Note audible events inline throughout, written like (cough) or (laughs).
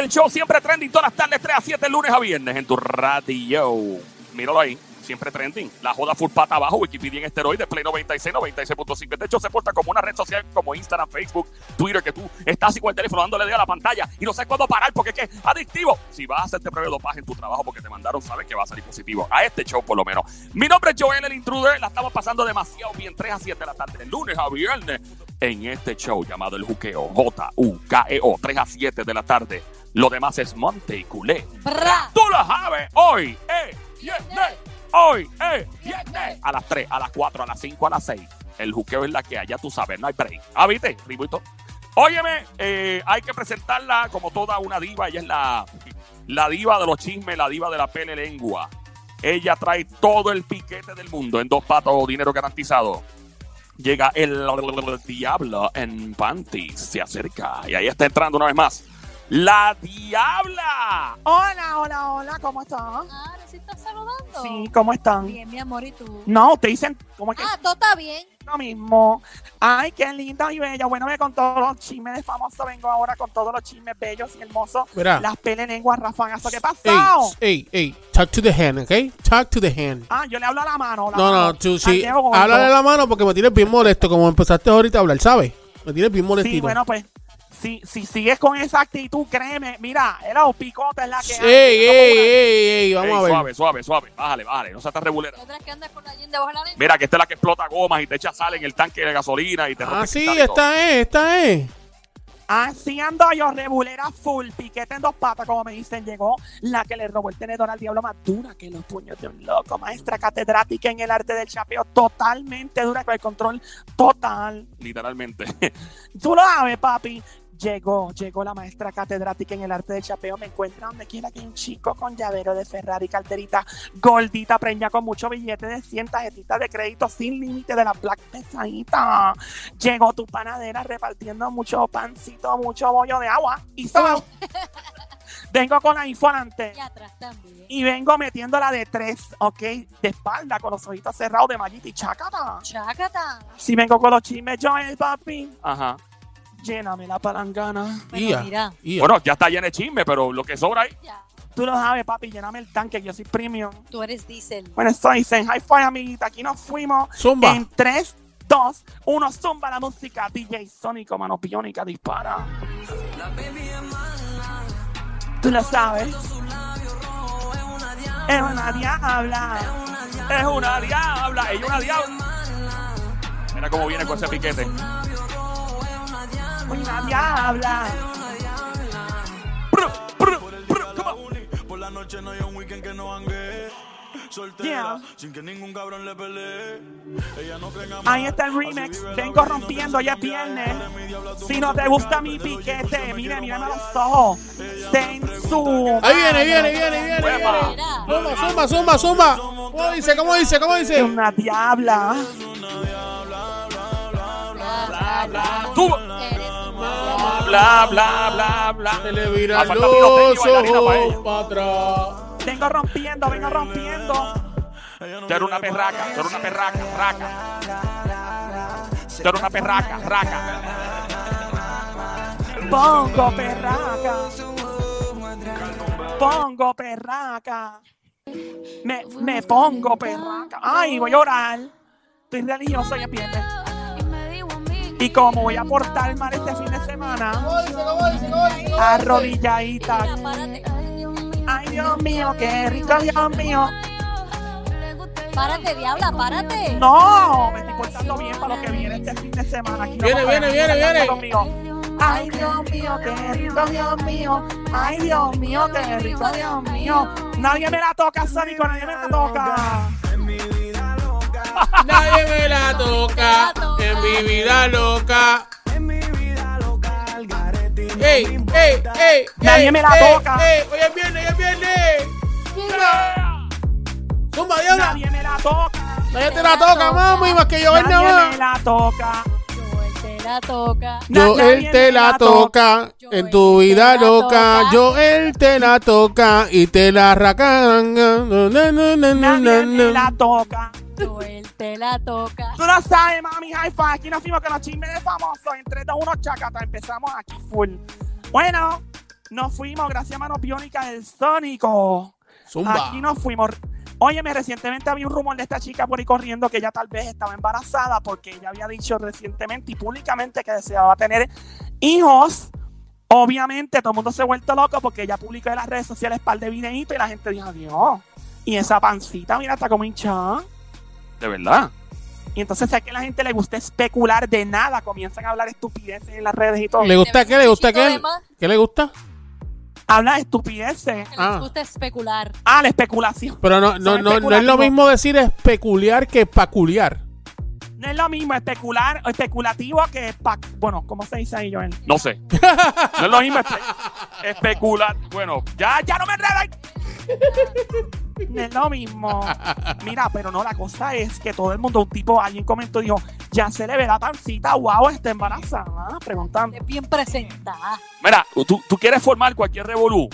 el show siempre trending todas las tardes, 3 a 7, lunes a viernes en tu radio. Míralo ahí, siempre trending. La joda full pata abajo, Wikipedia en esteroides, Play 96, 96.5. De hecho, se porta como una red social como Instagram, Facebook, Twitter, que tú estás así con el teléfono dándole dedo a la pantalla y no sabes cuándo parar porque es que es adictivo. Si vas a hacerte prueba de dopaje en tu trabajo porque te mandaron, sabes que va a salir positivo. A este show, por lo menos. Mi nombre es Joel, el intruder. La estamos pasando demasiado bien, 3 a 7 de la tarde, lunes a viernes, en este show llamado El Juqueo. J-U-K-E-O, 3 a 7 de la tarde. Lo demás es Monte y Culé. Bra. Tú lo sabes, hoy es viernes. Hoy es viernes. A las 3, a las 4, a las 5, a las 6. El juqueo es la que ya tú sabes, no hay break. Ah, ¿viste? Ribuito. Óyeme, eh, hay que presentarla como toda una diva. Ella es la, la diva de los chismes, la diva de la pele lengua. Ella trae todo el piquete del mundo en dos patos, dinero garantizado. Llega el, diablo en panties, se acerca y ahí está entrando una vez más. La diabla. Hola, hola, hola, ¿cómo están? Ah, ¿sí estás saludando? Sí, ¿cómo están? Bien, mi amor, ¿y tú? No, te dicen, ¿cómo es que Ah, todo está bien. lo mismo? Ay, qué linda y bella. Bueno, me con todos los chismes de famoso vengo ahora con todos los chismes bellos y hermosos. Mira. Las pele lenguas rafagazo. ¿Qué Ey, pasó? ey, ey, talk to the hand, ¿ok? Talk to the hand. Ah, yo le hablo a la mano. la No, mano. no, tú sí. Háblale la mano porque me tienes bien molesto, como empezaste ahorita a hablar, ¿sabes? Me tienes bien molestito. Sí, bueno, pues. Si, si sigues con esa actitud, créeme, mira, el picota es la que Ey, hay. ey, ey, ey, vamos Ey, a ver. Suave, suave, suave. Bájale, bájale. No seas tan regulera. ¿Otra que andas con la yin debajo de la lengua? Mira, que esta es la que explota gomas y te echa sal en el tanque de gasolina y te rompe Ah, sí, todo. esta es, esta es. Así ando yo, rebulera full, piquete en dos patas, como me dicen, llegó la que le robó el tenedor al diablo más dura que los puños de un loco, maestra catedrática en el arte del chapeo, totalmente dura con el control total. Literalmente. Tú lo sabes, papi. Llegó, llegó la maestra catedrática en el arte del chapeo. Me encuentra donde quiera que hay un chico con llavero de Ferrari, carterita gordita, preña con mucho billete de 100 tarjetitas de crédito sin límite de la Black pesadita. Llegó tu panadera repartiendo mucho pancito, mucho bollo de agua y sal. Vengo con la info adelante. Y atrás también. Y vengo metiéndola de tres, ¿ok? De espalda, con los ojitos cerrados de mallita y chácata. Chácata. Si vengo con los chismes, Joel, papi, Ajá. Lléname la palangana. Bueno, Ia, mira. ia. Bueno, ya está lleno de chisme, pero lo que sobra ahí. Ya, Tú lo sabes, papi, lléname el tanque, que yo soy premium. tú eres diésel. Bueno, esto dicen, high five, amiguita, aquí nos fuimos. Zumba. En 3, 2, 1, zumba la música. DJ Sónico, mano piónica, dispara. Tú lo sabes. Es una diabla. Es una diabla. Es una diabla. Mira cómo viene con ese piquete. Una diabla. Por la noche no hay un weekend que no hangue. Soltera, Yeah. sin que ningún cabrón le pelee. Ella no Ahí está el remix. Vengo rompiendo, ya viernes. Si no te gusta mi piquete, mire, mírame a los ojos. Sensu. Ahí viene, viene, viene, viene, viene. Zumba, zumba, zumba, zumba. ¿Cómo dice? ¿Cómo dice? ¿Cómo Es dice? una diabla. Bla, bla, bla. Bla, bla, bla, bla. Se le viran Ah, los ojos para atrás. Vengo rompiendo, vengo rompiendo. Tú eres una perraca, tú eres una perraca, raca. Tú eres una perraca, raca. Pongo perraca. Pongo perraca. Me, me pongo perraca. Ay, voy a orar. Estoy religioso y viernes. Y como voy a portar mal este fin de semana, arrodilladita. Ay, Dios mío, qué rico, Dios mío. Párate, diabla, párate. No, me estoy portando bien para lo que viene este fin de semana. Aquí no Viene, viene, viene, viene. conmigo. Ay, Dios mío, qué rico, Dios mío. Ay, Dios mío, qué rico, Dios mío. Nadie me la toca, Sónico, nadie me la toca. Nadie me la toca en mi vida loca. Ey, ey, ey. Nadie me la toca. Ey, hoy es viernes, hoy es viernes. Zumba, diabla. Nadie me la toca. Nadie te la toca, mami, más que yo ver nada Nadie más. me la toca. La toca. Yo Nadie él te la toca en él tu vida loca. Yo él te la toca y te la racan. Na, na, na, na, na, Nadie me la toca. Joel te la toca. Tú lo sabes, mami, high five. Aquí nos fuimos con los chismes de famosos. Entre dos, unos chacata. Empezamos aquí full. Bueno, nos fuimos, gracias a Manos Biónicas del Sónico. Zumba. Aquí nos fuimos. Óyeme, recientemente había un rumor de esta chica por ahí corriendo que ella tal vez estaba embarazada porque ella había dicho recientemente y públicamente que deseaba tener hijos. Obviamente todo el mundo se ha vuelto loco porque ella publicó en las redes sociales par de videitos y la gente dijo, adiós. Y esa pancita, mira, está como hinchada. De verdad. Y entonces sé que a la gente le gusta especular de nada, comienzan a hablar estupideces en las redes y todo. ¿Le gusta qué? ¿Le gusta qué? ¿Qué le gusta? Habla de estupideces. que Ah. Les gusta especular. Ah, la especulación. Pero no, no, no, no es lo mismo decir especular que peculiar. No es lo mismo especular, especulativo que pa- bueno, ¿cómo se dice ahí, Joel? No sé. No es lo mismo espe- especular. Bueno, ya, ya no me enredes. No es lo mismo. Mira, pero no, la cosa es que todo el mundo, un tipo, alguien comentó y dijo, ya se le ve la pancita, wow, está embarazada. Preguntando. Es bien presentada. Mira, tú, tú quieres formar cualquier revolú.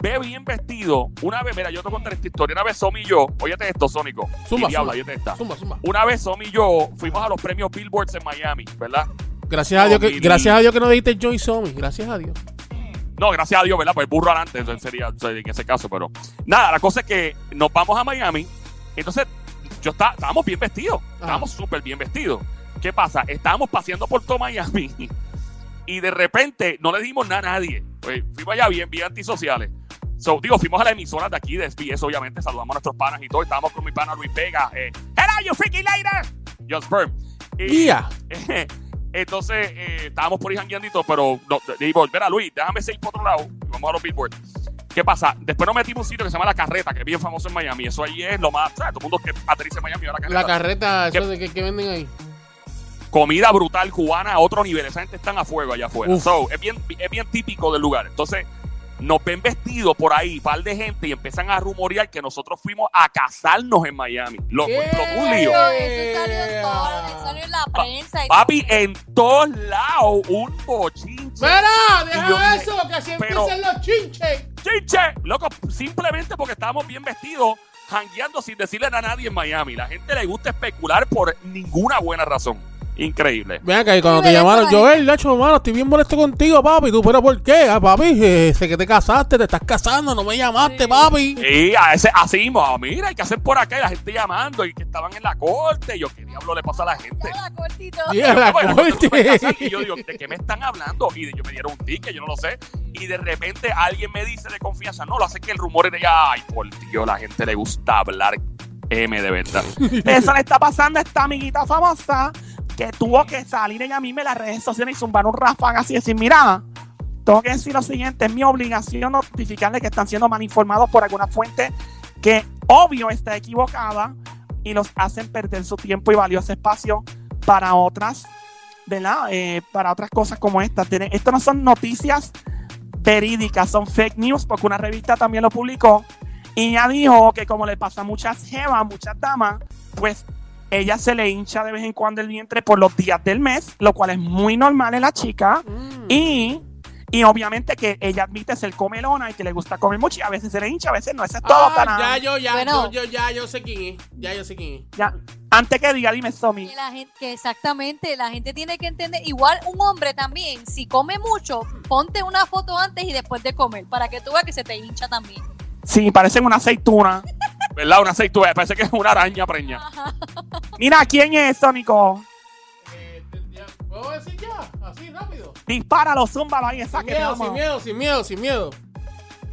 Ve bien vestido. Una vez, mira, yo te conté esta historia. Una vez Somi y yo, óyete esto, Sónico. Zumba, y Diabla, esta. Zumba, zumba. Una vez Somi y yo fuimos a los premios Billboards en Miami, ¿verdad? Gracias a Dios que, gracias a Dios que no dijiste Joy Somi. Gracias a Dios. No, gracias a Dios, ¿verdad? Pues burro adelante, entonces sería en ese caso, pero nada, la cosa es que nos vamos a Miami, entonces yo está, estábamos bien vestidos, estábamos súper bien vestidos. ¿Qué pasa? Estábamos paseando por todo Miami (laughs) y de repente no le dimos nada a nadie. Pues, fuimos allá bien, bien antisociales. So, digo, fuimos a la emisora de aquí de SBS, obviamente, saludamos a nuestros panas y todo. Estábamos con mi pana Luis Vega. Eh, Hello, you freaking later. Just Burn. Y- Guía. (laughs) entonces, eh, estábamos por ahí todo, pero no, digo, mira, Luis, déjame seguir por otro lado. Vamos a los Billboard. ¿Qué pasa? Después nos metimos a un sitio que se llama La Carreta, que es bien famoso en Miami. Eso ahí es lo más. ¿sabes? Todo el mundo que aterriza en Miami va a la carreta. ¿Qué? eso de que, que venden ahí. Comida brutal cubana a otro nivel. Esa gente está a fuego allá afuera. So, es, bien, es bien típico del lugar. Entonces, nos ven vestidos por ahí, par de gente, y empiezan a rumorear que nosotros fuimos a casarnos en Miami. Loco, ¿Qué? explotó un lío. Eso salió en todo, eso salió en la prensa. y- Papi, en todos lados, un bochinche. ¡Mira! Yo ¡Deja eso! ¡Que así pero- empiezan los chinches! Chinche, loco, simplemente porque estábamos bien vestidos, jangueando sin decirle a nadie en Miami. La gente le gusta especular por ninguna buena razón. Increíble. Acá, y cuando Sí, te llamaron, Joel, Nacho, mano, estoy bien molesto contigo, papi. ¿Tú, pero por qué? Ah, papi, eh, sé que te casaste, te estás casando, no me llamaste, Sí. papi. Y a ese, así mira, hay que hacer por acá y la gente llamando y que estaban en la corte. Y yo, ¿qué diablo le pasa a la gente? Ya la cortito. Y a la Bueno, corte. Y yo digo, ¿de qué me están hablando? Y de- yo me dieron un ticket, yo no lo sé. Y de repente alguien me dice de confianza, no, lo hace que el rumor es de ella. Ay, por Dios, la gente le gusta hablar M de verdad. (laughs) Eso le está pasando a esta amiguita famosa que tuvo que salir ella misma en las redes sociales y zumbar un ráfaga así decir, mira, tengo que decir lo siguiente, es mi obligación notificarle que están siendo mal informados por alguna fuente que obvio está equivocada y los hacen perder su tiempo y valioso espacio para otras, ¿verdad? Eh, para otras cosas como estas. Tiene- Esto no son noticias verídicas, son fake news porque una revista también lo publicó y ella dijo que como le pasa a muchas jevas, muchas damas, pues ella se le hincha de vez en cuando el vientre por los días del mes, lo cual es muy normal en la chica. Y, y obviamente que ella admite ser comelona y que le gusta comer mucho y a veces se le hincha, a veces no. Eso es todo Ah, para ya, yo, ya, Bueno. yo, yo, ya, yo sé quién es. Ya, yo sé quién es. Ya. Antes que diga, dime, Somi. Que la gente, que exactamente, la gente tiene que entender, igual un hombre también, si come mucho, ponte una foto antes y después de comer, para que tú veas que se te hincha también. Sí, parecen una aceituna. (laughs) ¿Verdad? Una aceituna, parece que es una araña preña. (laughs) Mira, ¿quién es, Sónico? Eh, ¿Puedo decir ya? Así, rápido. Dispáralo, zúmbalo ahí, esa Sin que miedo, sin miedo, sin miedo, sin miedo.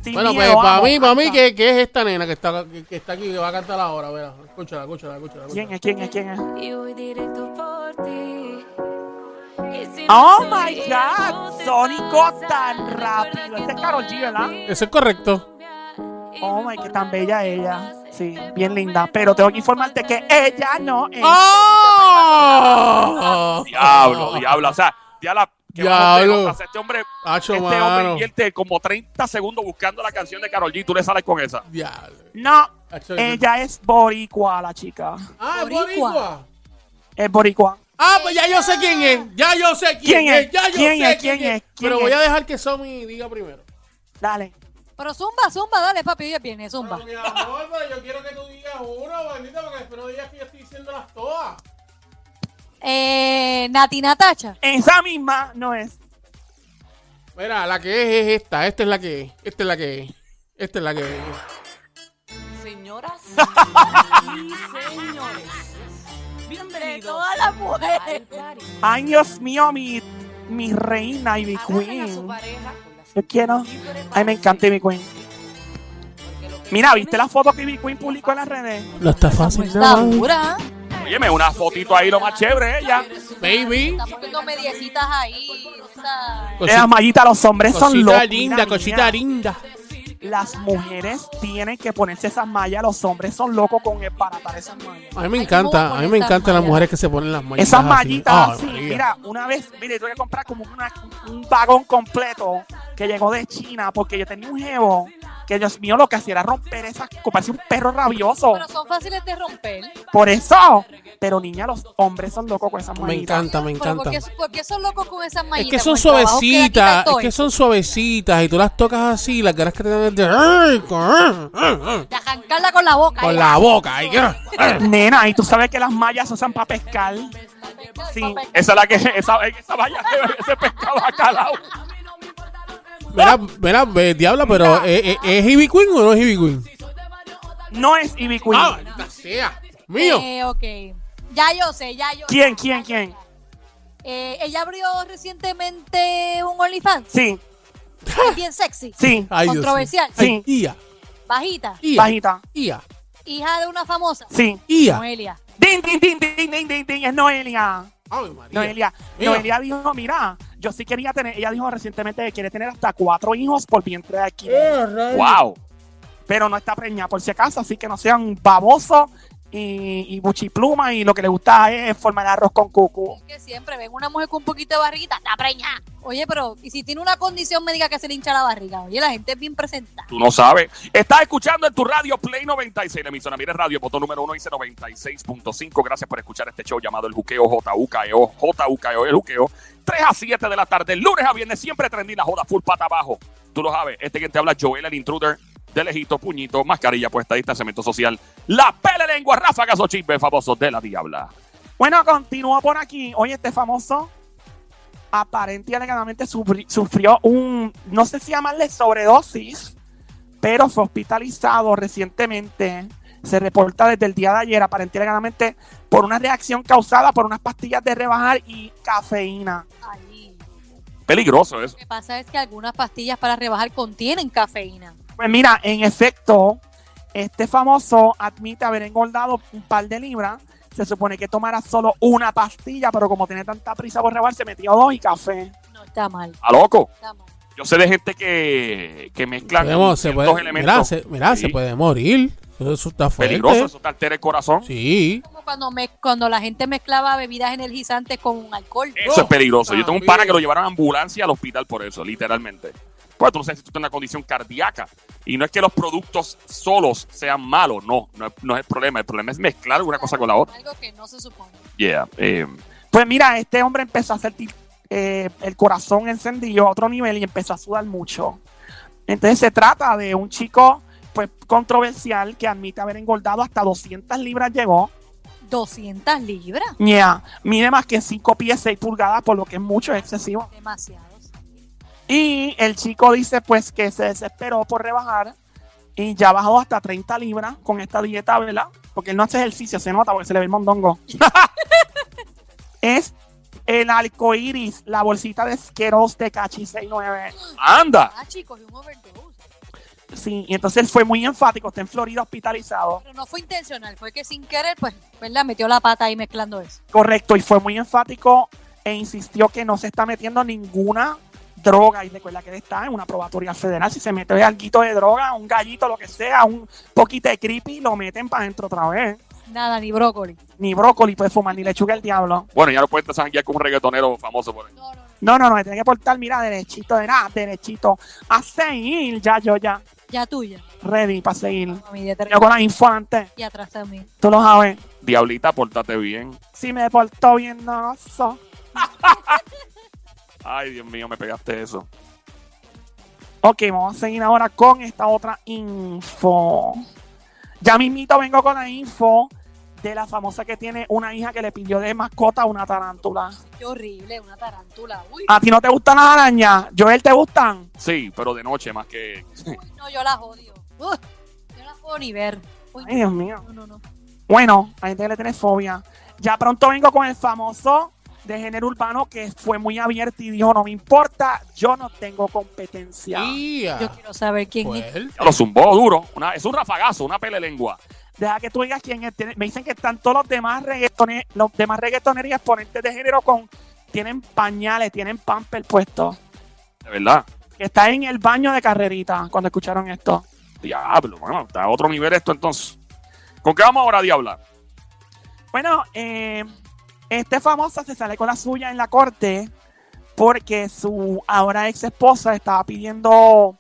Sin Bueno, miedo, pues para mí, para mí, ¿qué, qué es esta nena que está, que, que está aquí, que va a cantar ahora? Verá, escúchala, escúchala, escúchala. ¿Quién es, quién es, quién es? Y voy directo por ti. Y si Oh my God, Sónico tan rápido. Ese es Karol G, ¿verdad? Eso es correcto. Oh my, que tan bella ella. Sí, bien linda. Pero tengo que informarte que ella no es. ¡Oh! Diablo, diablo. O sea, diablo. ¿qué Diablo. vamos a hacer? O sea, este hombre, este hombre invierte como 30 segundos buscando la canción de Karol G. Tú le sales con esa. Diablo. No, ella es boricua, la chica. Ah, es Boricua. boricua. Es boricua. Ah, pues ya yo sé quién es. Ya yo sé quién, ¿Quién es? Ya yo ¿Quién sé es? ¿Quién es? ¿Quién Pero es? voy a dejar que Somi diga primero. Dale. Pero zumba, zumba, dale, papi, ya viene, zumba. Pero, mi amor, pero yo quiero que tú digas uno, bendita, porque después no digas que yo estoy diciéndolas todas. Eh, Nati Natacha. Esa misma no es. Mira, la que es es esta. Esta es la que es. Esta es la que es. Esta es la que es. Señoras (laughs) y señores, De bienvenidos todas las mujeres. Ay, Dios mío, mi, mi reina a su Queen. pareja las Yo quiero. Ay, me encanta Ivy Queen. Mira, ¿viste la foto que Ivy Queen publicó en las redes? No está fácil, Está no. dura. Óyeme, una fotito ahí, lo más chévere, ella. Baby. Está poniendo mediecitas ahí. o sea, De las mallitas, los hombres son Cosita locos. linda, Mira, cosita linda. Las mujeres tienen que ponerse esas mallas, los hombres son locos con embaratar esas mallas. A mí me Ay, encanta, ¿cómo a mí me esas encantan las mujeres que se ponen las mallitas Esas así. mallitas Ay, así, María. mira, una vez, mire, tuve que comprar como una- un vagón completo que llegó de China porque yo tenía un jevo que, Dios mío, lo que hacía era romper esas, parecía un perro rabioso. pero son fáciles de romper. Por eso, pero niña, los hombres son locos con esas Me mallitas. encanta, me encanta. ¿por qué, por qué son locos con esas Es mallitas? que son trabajo que quitan suavecitas, es que son suavecitas y tú las tocas así, las ganas que te dan es de De arrancarla con la boca. con ¿eh? la boca. Nena, y tú sabes que las mallas se usan para pescar. Sí. Esa es la que, esa, esa vaya, ese pescado calado. Mira, mira, ve, diabla, pero ¿es, es, es Ivy Queen o no es Ivy Queen? No es Ivy Queen. Ah, sea. Mío. Eh, ok. Ya yo sé, ya yo ¿Quién, sé. quién, quién? Eh, ella abrió recientemente un OnlyFans. Sí, Es bien sexy. sí, Ay, Controversial. Ay, Ia, Bajita. Ia, bajita. Ia, Hija de una famosa. Sí. Ia. Noelia. Ding, ding, ding, ding, ding, ding, ding, es Noelia. Ay, María. Noelia. Mira. Noelia dijo, mira, yo sí quería tener, ella dijo recientemente que quiere tener hasta cuatro hijos por vientre de aquí. Wow. Pero no está preñada por si acaso, así que no sean babosos y, y buchipluma y lo que le gusta es formar arroz con cucu. Es que siempre ven una mujer con un poquito de barriguita, está preñada. Oye, pero, ¿y si tiene una condición médica que se le hincha la barriga? Oye, la gente es bien presentada. Tú no sabes. Estás escuchando en tu radio Play 96, la emisora Mire Radio, botón número uno dice 96.5. Gracias por escuchar este show llamado El Juqueo JUKEO. JUKEO, el Juqueo. 3 a 7 de la tarde, lunes a viernes, siempre trendí la joda full pata abajo. Tú lo sabes, este que te habla, Joel, el intruder, de lejito, puñito, mascarilla puesta, distanciamiento social, la pele lengua, ráfagas o chismes famosos de la diabla. Bueno, continúo por aquí. Oye, este famoso aparente y alegadamente sufri- sufrió un, no sé si llamarle sobredosis, pero fue hospitalizado recientemente. Se reporta desde el día de ayer, aparente y alegadamente, por una reacción causada por unas pastillas de rebajar y cafeína. Peligroso eso. Lo que pasa es que algunas pastillas para rebajar contienen cafeína. Pues mira, en efecto, este famoso admite haber engordado un par de libras. Se supone que tomara solo una pastilla, pero como tiene tanta prisa por rebajar, se metió dos y café. No está mal, A loco. está mal. Yo sé de gente que, que mezcla Podemos- se ciertos puede, elementos. mira, se, mira, Sí. se puede morir. Eso está fuerte. Peligroso, eso te altera el corazón. Sí. Como cuando, me, cuando la gente mezclaba bebidas energizantes con alcohol. Eso es peligroso. Yo tengo un pana que lo llevaron a ambulancia al hospital por eso, literalmente. Pues tú no sabes si tú tienes una condición cardíaca. Y no es que los productos solos sean malos, no, no es, no es el problema. El problema es mezclar una cosa con la otra. Algo que no se supone. Yeah. eh, Pues mira, este hombre empezó a sentir eh, el corazón encendido a otro nivel y empezó a sudar mucho. Entonces se trata de un chico pues controversial que admite haber engordado hasta 200 libras llegó. 200 libras. Yeah, mide más que 5 pies 6 pulgadas, por lo que es mucho, es excesivo. Demasiados. Y el chico dice pues que se desesperó por rebajar y ya bajó hasta 30 libras con esta dieta, ¿verdad? Porque él no hace ejercicio, se nota porque se le ve el mondongo. (laughs) es el arcoiris, la bolsita de Skittles de Cachi 69. ¡Anda! Ah, chicos, y un overdose. Sí, y entonces él fue muy enfático, está en Florida hospitalizado. Pero no fue intencional, fue que sin querer, pues, ¿verdad? Metió la pata ahí mezclando eso. Correcto, y fue muy enfático e insistió que no se está metiendo ninguna droga. Y recuerda que él está en una probatoria federal. Si se mete algo de droga, un gallito, lo que sea, un poquito de creepy, lo meten para adentro otra vez. Nada, ni brócoli. Ni brócoli puede fumar, ni lechuga el diablo. Bueno, ya no puedes janguear con un reggaetonero famoso por ahí. No, no, no. No, no, no, me tiene que portar, mira, derechito, de nada, derechito. A seguir, ya, yo, ya. Ya tuya. Ready para seguir. Mami, de Yo con la info antes, Y atrás también. tú lo sabes. Diablita, pórtate bien. Si me portó bien, no lo so. (laughs) Ay, Dios mío, me pegaste eso. Ok, vamos a seguir ahora con esta otra info. Ya mismito vengo con la info de la famosa que tiene una hija que le pidió de mascota una tarántula. Qué horrible, una tarántula. Uy, ¿A ti no te gustan las arañas? ¿Joel te gustan? Sí, pero de noche más que. uy, no, yo las odio. Uy, yo no las puedo ni ver. Uy, Ay, Dios mío. no, no, no. Bueno, hay gente que le tiene fobia. Ya pronto vengo con el famoso de género urbano que fue muy abierto y dijo, no me importa, yo no tengo competencia. Ia. Yo quiero saber quién es. Pues, lo zumbó duro. Una- es un rafagazo, una pele lengua. Deja que tú digas quién es. Me dicen que están todos los demás reggaetones, los demás reggaetoneros y exponentes de género con tienen pañales, tienen pamper puestos. De verdad. Que está en el baño de carrerita cuando escucharon esto. Diablo, bueno, está a otro nivel esto entonces. ¿Con qué vamos ahora, Diabla? Bueno, eh, este famoso se sale con la suya en la corte porque su ahora ex esposa estaba pidiendo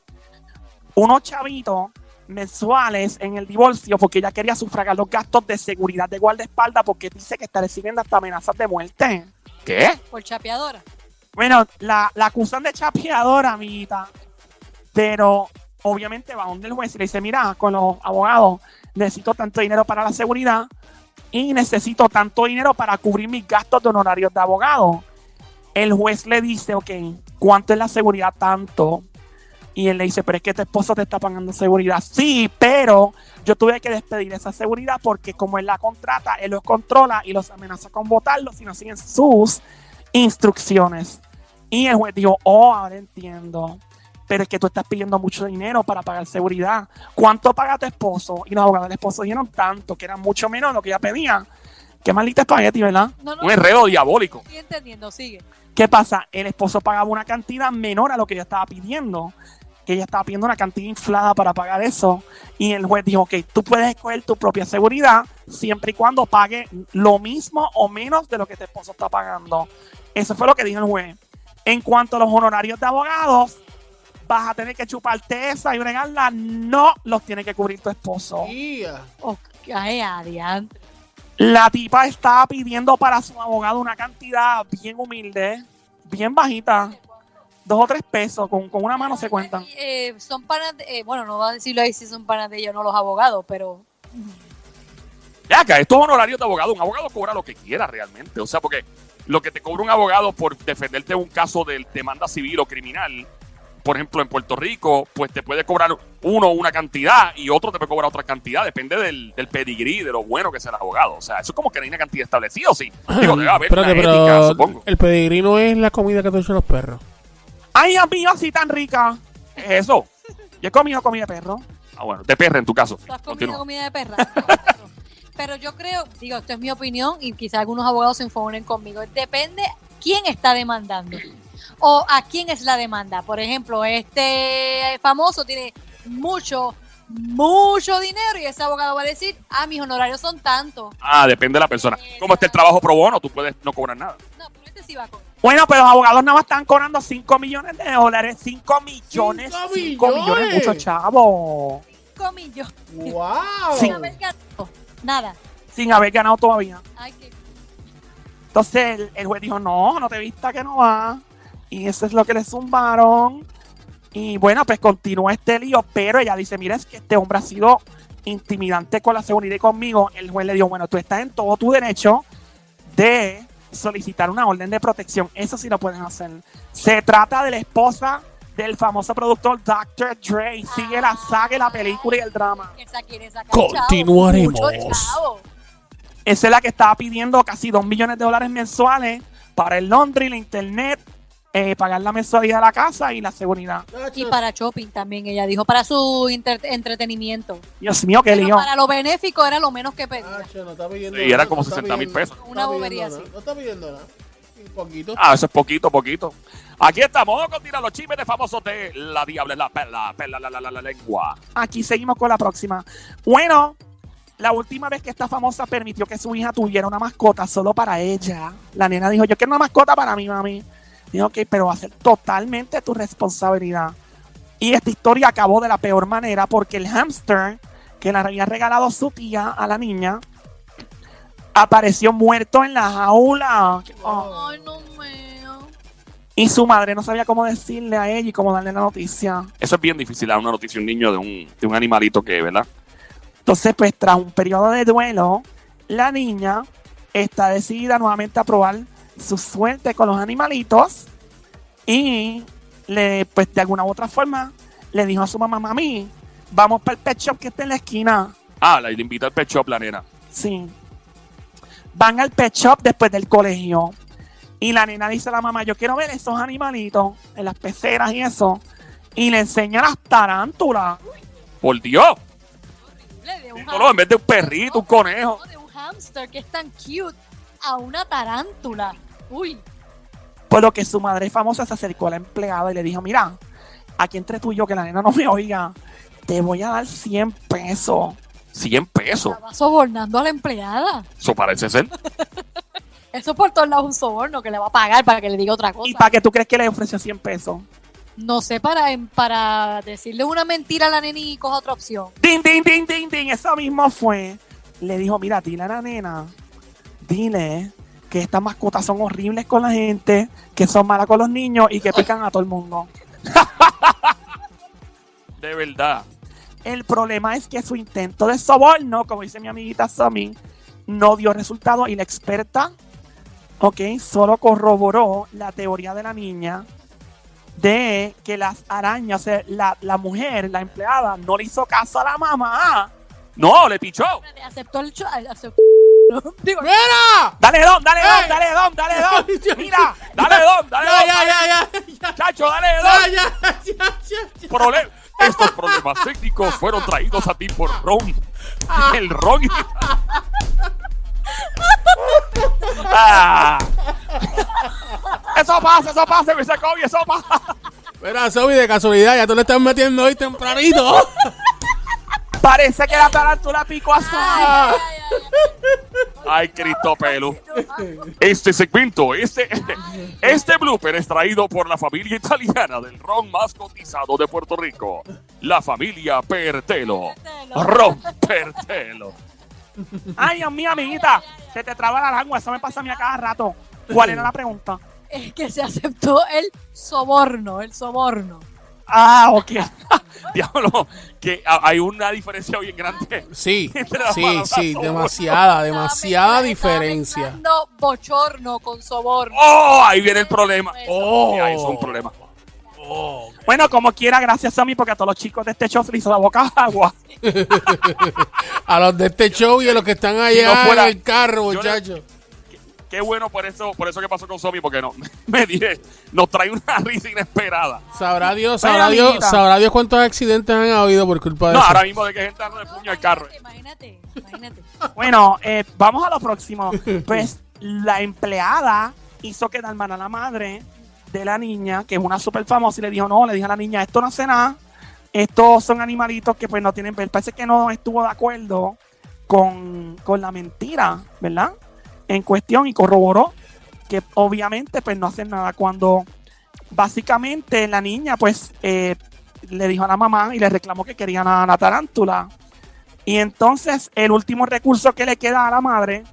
unos chavitos mensuales en el divorcio porque ella quería sufragar los gastos de seguridad de guardaespaldas porque dice que está recibiendo hasta amenazas de muerte. ¿Qué? Por chapeadora. Bueno, la, la acusan de chapeadora, amiguita. Pero obviamente va donde el juez y le dice, mira, con los abogados necesito tanto dinero para la seguridad y necesito tanto dinero para cubrir mis gastos de honorarios de abogado. El juez le dice, ok, ¿cuánto es la seguridad tanto? Y él le dice, pero es que tu esposo te está pagando seguridad. Sí, pero yo tuve que despedir esa seguridad porque como él la contrata, él los controla y los amenaza con votarlos si no siguen sus instrucciones. Y el juez dijo, oh, ahora entiendo. Pero es que tú estás pidiendo mucho dinero para pagar seguridad. ¿Cuánto paga tu esposo? Y los abogados del esposo dijeron tanto, que era mucho menos de lo que ella pedía. Qué maldita espagueti, ¿verdad? No, no, Un enredo diabólico. estoy entendiendo, sigue. ¿Qué pasa? El esposo pagaba una cantidad menor a lo que ella estaba pidiendo. Que ella estaba pidiendo una cantidad inflada para pagar eso. Y el juez dijo, ok, tú puedes escoger tu propia seguridad siempre y cuando pague lo mismo o menos de lo que tu esposo está pagando. Eso fue lo que dijo el juez. En cuanto a los honorarios de abogados, vas a tener que chuparte esa y bregarla. No los tiene que cubrir tu esposo. ia. Oh, ay, adiante. La tipa estaba pidiendo para su abogado una cantidad bien humilde, bien bajita. Dos o tres pesos, con, con una mano se cuentan. Eh, son panas, de- eh, bueno, no va a decirlo ahí si son panas de ellos, no los abogados, pero Ya acá, estos honorarios de abogado, un abogado cobra lo que quiera realmente. O sea, porque lo que te cobra un abogado por defenderte en un caso de demanda civil o criminal, por ejemplo, en Puerto Rico, pues te puede cobrar uno una cantidad y otro te puede cobrar otra cantidad. Depende del, del pedigrí, de lo bueno que sea el abogado. O sea, eso es como que no hay una cantidad establecida, ¿o sí? Digo, debe haber Espérate, una pero ética, supongo. el pedigrí no es la comida que te echan los perros. Ay, amigo, así tan rica. ¿Es eso? Yo he comido comida de perro. Ah, bueno, de perra en tu caso. ¿tú has comido Continúa. comida de perra? pero yo creo, digo, esto es mi opinión y quizá algunos abogados se enfoquen conmigo. Depende quién está demandando o a quién es la demanda. Por ejemplo, este famoso tiene mucho, mucho dinero y ese abogado va a decir, ah, mis honorarios son tantos. Ah, depende de la persona. Como está el trabajo pro bono, tú puedes no cobrar nada. No, pero este sí va a cobrar. Bueno, pero los abogados nada más están cobrando 5 millones de dólares. 5 millones. ¡Cinco 5 millones, millones! muchos chavos. Cinco millones. ¡Wow! Sin haber ganado Nada. Sin haber ganado todavía. Ay, qué Entonces el, el juez dijo, no, no te vista que no va. Y eso es lo que le zumbaron. Y bueno, pues continúa este lío, pero ella dice, mira, es que este hombre ha sido intimidante con la seguridad y conmigo. El juez le dijo, bueno, tú estás en todo tu derecho de solicitar una orden de protección. Eso sí lo pueden hacer. Se trata de la esposa del famoso productor Dr. Dre. Sigue la saga, y la película y el drama. Esa quiere sacar Continuaremos. chavo. Esa es la que estaba pidiendo casi 2 millones de dólares mensuales para el laundry, la internet, eh, pagar la mensualidad de la casa y la seguridad. Y para shopping también, ella dijo, para su entretenimiento. Dios mío, qué Pero lío. para lo benéfico era lo menos que pedía. Nacho, no está pidiendo Sí, nada, era como no está 60 mil pidiendo- pesos. no Una está bobería pidiendo así. nada, No está pidiendo nada. Un poquito. Ah, eso es poquito, poquito. Aquí estamos, vamos a continuar los chismes de famosos de la diabla, la perla, perla, la, la, la, la lengua. Aquí seguimos con la próxima. Bueno, la última vez que esta famosa permitió que su hija tuviera una mascota solo para ella, la nena dijo, yo quiero una mascota para mi mami. Dijo, ok, pero va a ser totalmente tu responsabilidad. Y esta historia acabó de la peor manera porque el hámster que le había regalado su tía a la niña apareció muerto en la jaula. Oh. Ay, no mío. Y su madre no sabía cómo decirle a ella y cómo darle la noticia. Eso es bien difícil, dar una noticia a un niño de un, de un animalito que, ¿verdad? Entonces, pues tras un periodo de duelo, la niña está decidida nuevamente a probar su suerte con los animalitos y le, pues de alguna u otra forma le dijo a su mamá, mami, vamos para el pet shop que está en la esquina. Ah, la le invita al pet shop la nena. Sí. Van al pet shop después del colegio. Y la nena dice a la mamá, yo quiero ver esos animalitos en las peceras y eso. Y le enseña las tarántulas. Por Dios. De un Dígalo, en vez de un perrito, un conejo. de un hamster que es tan cute a una tarántula. Uy, Por lo que su madre famosa se acercó a la empleada y le dijo, mira, aquí entre tú y yo, que la nena no me oiga, te voy a dar 100 pesos. 100 pesos. va sobornando a la empleada. Eso parece ser. (laughs) Eso por todos lados un soborno que le va a pagar para que le diga otra cosa. ¿Y para qué tú crees que le ofreció 100 pesos? No sé, para, para decirle una mentira a la nena y coja otra opción. Ding, ding, ding, ding, ding. Eso mismo fue. Le dijo, mira, dile a la nena, dile que estas mascotas son horribles con la gente, que son malas con los niños y que pican a todo el mundo. (laughs) De verdad. El problema es que su intento de soborno, como dice mi amiguita Sammy, no dio resultado y la experta, ok, solo corroboró la teoría de la niña de que las arañas, o sea, la, la mujer, la empleada, no le hizo caso a la mamá. No, le pichó. Aceptó el... aceptó- Digo, ¡Mira! Dale don, dale don, ¡Ey! dale don, dale don. (laughs) Mira, Dale, Don, dale, Don. ya, ya, ya, ya, Chacho, dale, Don. ya, ya, ya, Estos problemas técnicos (laughs) fueron traídos a ti por Ron. El Ron. (laughs) Ah. Eso pasa, eso pasa, mi Kobe, eso pasa. Mira, Sobi, de casualidad, ya tú le estás metiendo hoy tempranito. Parece que la tarántula picó a. Ay, Cristo Pelu. Este segmento, este, (laughs) este blooper es traído por la familia italiana del ron más cotizado de Puerto Rico. La familia Pertelo. Ron Pertelo. Ay, Dios mío, amiguita, se te traba la lengua, eso me pasa a mí a cada rato. ¿Cuál era la pregunta? Es que se aceptó el soborno, el soborno. Ah, ok. (laughs) Diablo, que hay una diferencia bien grande. Sí, sí, sí, soborno. demasiada, demasiada diferencia. mezclando bochorno con soborno. ¡Oh! Ahí viene el problema. Oh. Ahí es un problema. Oh. Bueno, como quiera, gracias a mí, porque a todos los chicos de este show se les hizo la boca (laughs) agua. (laughs) A los de este show y a los que están allá no fuera- en el carro, muchachos. Qué bueno por eso, por eso que pasó con Somi, porque no, (laughs) me dije, nos trae una (laughs) risa inesperada. Sabrá Dios, sabrá Dios, amiguita. sabrá Dios cuántos accidentes han habido por culpa de No, eso. ahora mismo de que gente anda de puño al carro. Imagínate, imagínate. Bueno, eh, vamos a lo próximo. (laughs) Pues la empleada hizo quedar mal a la madre de la niña, que es una súper famosa, y le dijo, no, le dijo a la niña, esto no hace nada, estos son animalitos que pues no tienen, parece que no estuvo de acuerdo con, con la mentira, ¿verdad? En cuestión y corroboró que obviamente pues no hacen nada cuando básicamente la niña pues eh, le dijo a la mamá y le reclamó que querían a la tarántula. Y entonces el último recurso que le queda a la madre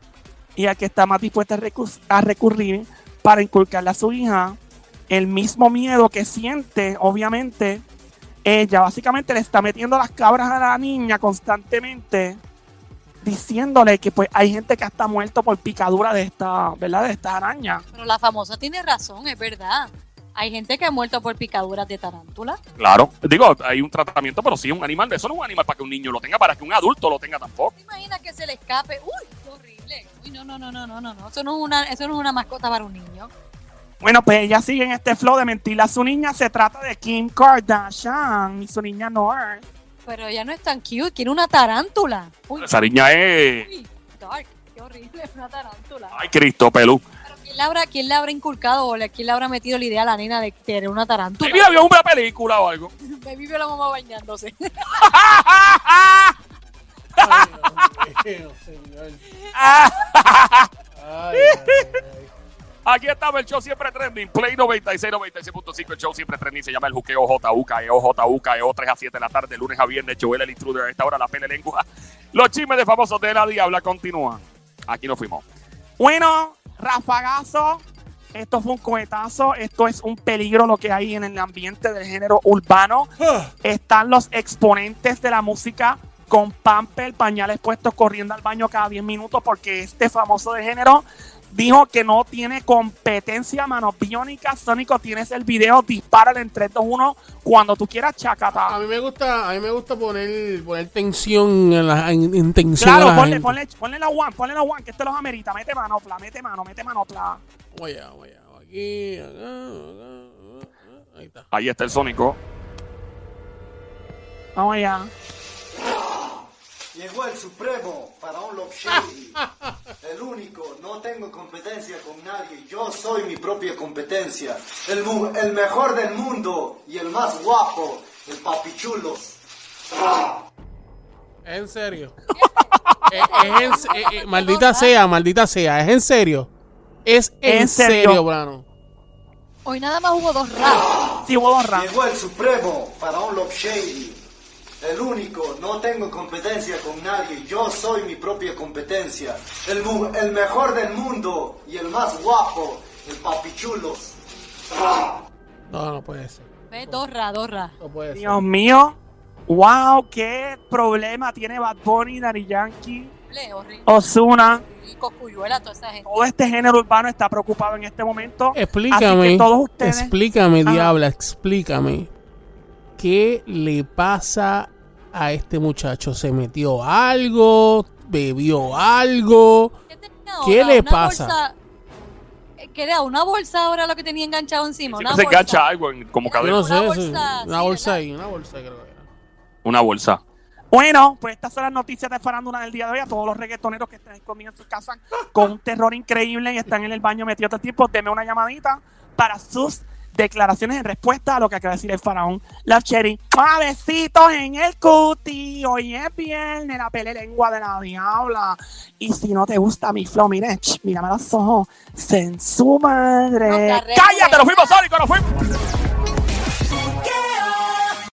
y a que está más dispuesta a, a recurrir para inculcarle a su hija el mismo miedo que siente, obviamente, ella básicamente le está metiendo las cabras a la niña constantemente, diciéndole que pues hay gente que hasta muerto por picadura de esta, ¿verdad? De esta araña. Pero la famosa tiene razón, es verdad. Hay gente que ha muerto por picaduras de tarántula. Claro. Digo, hay un tratamiento, pero sí es un animal. Eso no es un animal para que un niño lo tenga, para que un adulto lo tenga tampoco. ¿Te imaginas que se le escape? ¡Uy, qué horrible! Uy, no, no, no, no, no, no, no. Eso no es una, eso no es una mascota para un niño. Bueno, pues ella sigue en este flow de mentirle a su niña. Se trata de Kim Kardashian y su niña North. Pero ella no es tan cute, quiere una tarántula. Uy, Esa niña es. uy, dark, qué horrible, una tarántula. Ay, Cristo, Pelú. Pero ¿quién le, habrá, ¿quién le habrá inculcado o le- quién le habrá metido la idea a la nena de tener una tarántula? Baby, había una película o algo. (laughs) Me vivió la mamá bañándose. (laughs) Ay, Dios mío, señor. (laughs) Ay, ay, ay. Aquí estaba el show siempre trending. Play 96, 96.5. El show siempre trending. Se llama el Juqueo JUKEO, JUKEO, 3 a 7 de la tarde, lunes a viernes. Joel el intruder. A esta hora la pele lengua. Los chismes de famosos de la diabla continúan. Aquí nos fuimos. Bueno, rafagazo. Esto fue un cohetazo. Esto es un peligro lo que hay en el ambiente del género urbano. Ah, Están los exponentes de la música con pamper, pañales puestos, corriendo al baño cada 10 minutos porque este famoso de género dijo que no tiene competencia manos biónicas. Sónico, tienes el video, dispárale en 3, 2, 1 cuando tú quieras, A chacata. mí me gusta, a mí me gusta poner, poner tensión en, la, en, en tensión a Claro, la ponle, gente. ponle, ponle la one, ponle la one, que este los amerita. Mete manopla, mete mano, mete manopla. Vamos allá, vamos allá. Aquí, acá, acá, acá. Ahí está. Ahí está el Sónico. Vamos allá. Llegó el supremo Faraón Love Shady. El único, no tengo competencia con nadie. Yo soy mi propia competencia. El, mu- el mejor del mundo y el más guapo, el papichulos. Es en serio. (laughs) es, es en se- eh, eh, maldita sea, maldita sea. Es en serio. Es en, ¿En serio, serio? Brano. Hoy nada más hubo dos rounds. Sí, hubo dos rounds. Llegó el supremo Faraón Shady. El único, no tengo competencia con nadie. Yo soy mi propia competencia. El, mu- el mejor del mundo y el más guapo, el papichulos. No, no puede ser. Ve, dos rounds. No puede ser. Dios mío. Wow, qué problema tiene Bad Bunny, Daddy Yankee, Coscuyuela, toda esa gente. Todo este género urbano está preocupado en este momento. Así Explícame. que todos ustedes. Explícame, Ajá. diabla, explícame. ¿Qué le pasa a este muchacho? ¿Se metió algo? ¿Bebió algo? ¿Qué, le Una pasa? bolsa- eh, ¿Qué era? ¿Una bolsa ahora lo que tenía enganchado encima? Una se bolsa. engancha algo en- como cadena. no Una sé. bolsa, sí. sí, Una bolsa ahí, una bolsa creo que era. Una bolsa. Bueno, pues estas son las noticias de farándula del día de hoy. A todos los reggaetoneros que estén conmigo en su casa con un terror increíble y están en el baño metidos todo el tiempo, denme una llamadita para sus declaraciones en respuesta a lo que acaba de decir el faraón Love Cherry. ¡Ah, besitos en el cuti! Hoy es viernes, la pele lengua de la diabla. Y si no te gusta mi flow, mire, ch, mírame los ojos. ¡En su madre! ¡Cállate! ¡Nos fuimos, Sónico! ¡Nos fuimos!